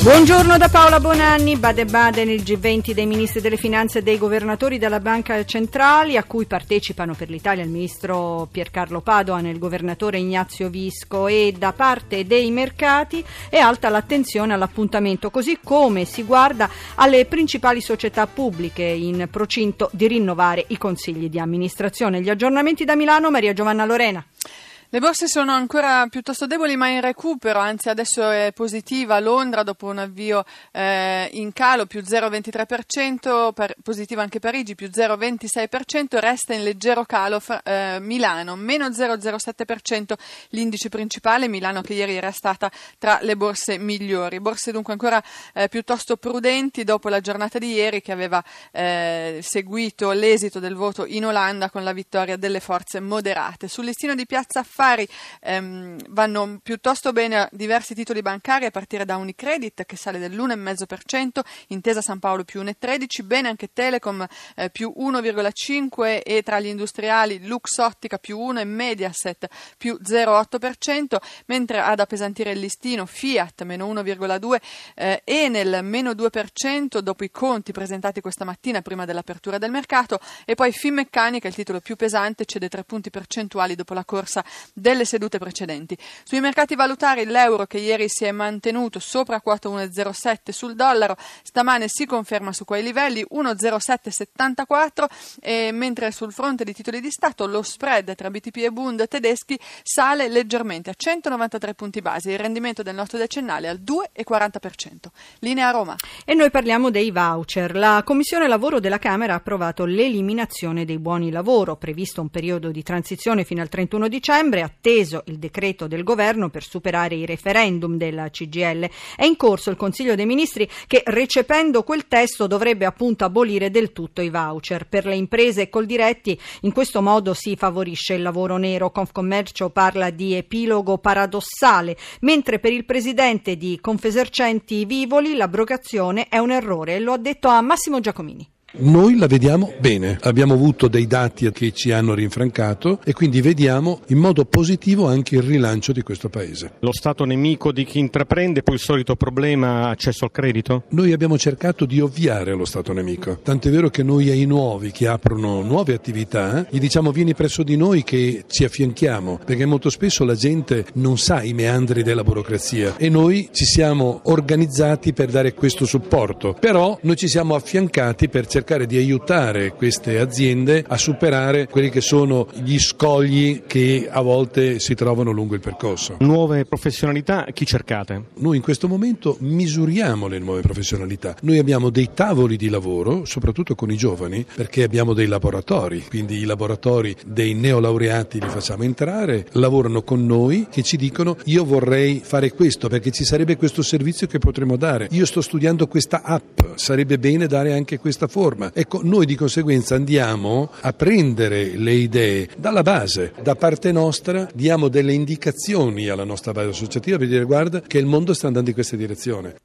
Buongiorno da Paola Bonanni, Bade Baden, il G20 dei ministri delle finanze e dei governatori della Banca Centrali, a cui partecipano per l'Italia il ministro Piercarlo Padoan e il governatore Ignazio Visco e da parte dei mercati è alta l'attenzione all'appuntamento, così come si guarda alle principali società pubbliche in procinto di rinnovare i consigli di amministrazione. Gli aggiornamenti da Milano, Maria Giovanna Lorena. Le borse sono ancora piuttosto deboli ma in recupero, anzi adesso è positiva Londra dopo un avvio eh, in calo più 0,23%, per, positiva anche Parigi più 0,26%, resta in leggero calo eh, Milano meno 0,07% l'indice principale, Milano che ieri era stata tra le borse migliori. Borse dunque ancora eh, piuttosto prudenti dopo la giornata di ieri che aveva eh, seguito l'esito del voto in Olanda con la vittoria delle forze moderate. Sul listino di piazza affari ehm, vanno piuttosto bene diversi titoli bancari a partire da Unicredit che sale dell'1,5%, Intesa San Paolo più 1,13%, bene anche Telecom eh, più 1,5% e tra gli industriali Luxottica più 1% e Mediaset più 0,8%, mentre ad appesantire il listino Fiat meno 1,2% eh, Enel meno 2% dopo i conti presentati questa mattina prima dell'apertura del mercato e poi Finmeccanica, il titolo più pesante, cede 3 punti percentuali dopo la corsa delle sedute precedenti. Sui mercati valutari l'euro che ieri si è mantenuto sopra quota 1,07 sul dollaro, stamane si conferma su quei livelli 1,0774 e mentre sul fronte di titoli di Stato lo spread tra BTP e Bund tedeschi sale leggermente a 193 punti base, il rendimento del nostro decennale al 2,40%. Linea Roma. E noi parliamo dei voucher. La Commissione Lavoro della Camera ha approvato l'eliminazione dei buoni lavoro, previsto un periodo di transizione fino al 31 dicembre dicembre, atteso il decreto del governo per superare i referendum della CGL. È in corso il Consiglio dei Ministri che, recependo quel testo, dovrebbe appunto abolire del tutto i voucher. Per le imprese e Coldiretti in questo modo si favorisce il lavoro nero. Confcommercio parla di epilogo paradossale, mentre per il presidente di Confesercenti Vivoli l'abrogazione è un errore. Lo ha detto a Massimo Giacomini. Noi la vediamo bene, abbiamo avuto dei dati che ci hanno rinfrancato e quindi vediamo in modo positivo anche il rilancio di questo paese. Lo Stato nemico di chi intraprende, poi il solito problema accesso al credito? Noi abbiamo cercato di ovviare allo Stato nemico, tant'è vero che noi ai nuovi che aprono nuove attività gli diciamo vieni presso di noi che ci affianchiamo, perché molto spesso la gente non sa i meandri della burocrazia e noi ci siamo organizzati per dare questo supporto, però noi ci siamo affiancati per cercare cercare di aiutare queste aziende a superare quelli che sono gli scogli che a volte si trovano lungo il percorso. Nuove professionalità, chi cercate? Noi in questo momento misuriamo le nuove professionalità. Noi abbiamo dei tavoli di lavoro, soprattutto con i giovani, perché abbiamo dei laboratori, quindi i laboratori dei neolaureati li facciamo entrare, lavorano con noi che ci dicono io vorrei fare questo perché ci sarebbe questo servizio che potremmo dare. Io sto studiando questa app, sarebbe bene dare anche questa forma forma. Ecco, noi di conseguenza andiamo a prendere le idee dalla base. Da parte nostra diamo delle indicazioni alla nostra base associativa per dire guarda che il mondo sta andando in questa direzione.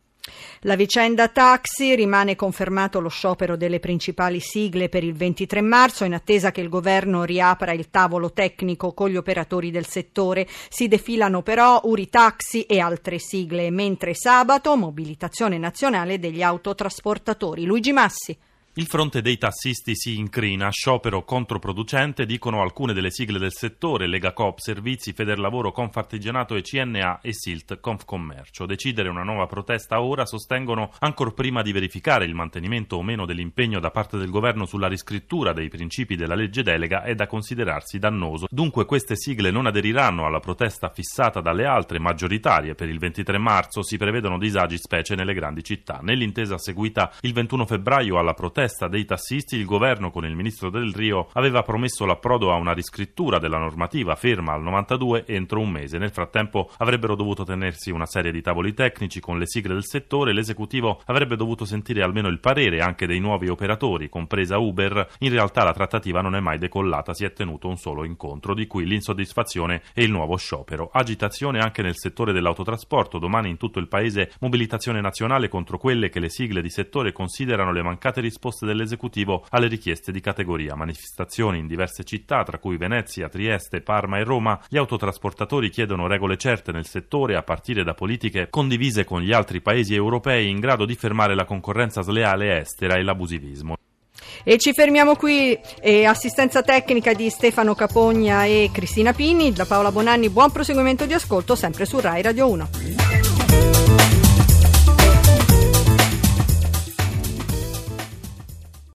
La vicenda taxi rimane confermato lo sciopero delle principali sigle per il 23 marzo in attesa che il governo riapra il tavolo tecnico con gli operatori del settore. Si defilano però Uri Taxi e altre sigle, mentre sabato mobilitazione nazionale degli autotrasportatori. Luigi Massi. Il fronte dei tassisti si incrina, sciopero controproducente, dicono alcune delle sigle del settore, Lega Coop, Servizi, Federlavoro, Confartigianato e CNA e SILT, Confcommercio. Decidere una nuova protesta ora sostengono ancor prima di verificare il mantenimento o meno dell'impegno da parte del governo sulla riscrittura dei principi della legge delega è da considerarsi dannoso. Dunque queste sigle non aderiranno alla protesta fissata dalle altre maggioritarie per il 23 marzo, si prevedono disagi specie nelle grandi città. Nell'intesa seguita il 21 febbraio alla protesta protesta dei tassisti, il governo con il ministro Del Rio aveva promesso l'approdo a una riscrittura della normativa ferma al 92 entro un mese. Nel frattempo avrebbero dovuto tenersi una serie di tavoli tecnici con le sigle del settore, l'esecutivo avrebbe dovuto sentire almeno il parere anche dei nuovi operatori, compresa Uber. In realtà la trattativa non è mai decollata, si è tenuto un solo incontro, di cui l'insoddisfazione e il nuovo sciopero. Agitazione anche nel settore dell'autotrasporto, domani in tutto il paese mobilitazione nazionale contro quelle che le sigle di settore considerano le mancate risposte dell'esecutivo alle richieste di categoria. Manifestazioni in diverse città, tra cui Venezia, Trieste, Parma e Roma. Gli autotrasportatori chiedono regole certe nel settore a partire da politiche condivise con gli altri paesi europei in grado di fermare la concorrenza sleale estera e l'abusivismo. E ci fermiamo qui. E assistenza tecnica di Stefano Capogna e Cristina Pini. Da Paola Bonanni, buon proseguimento di ascolto sempre su Rai Radio 1.